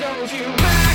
Don't you matter?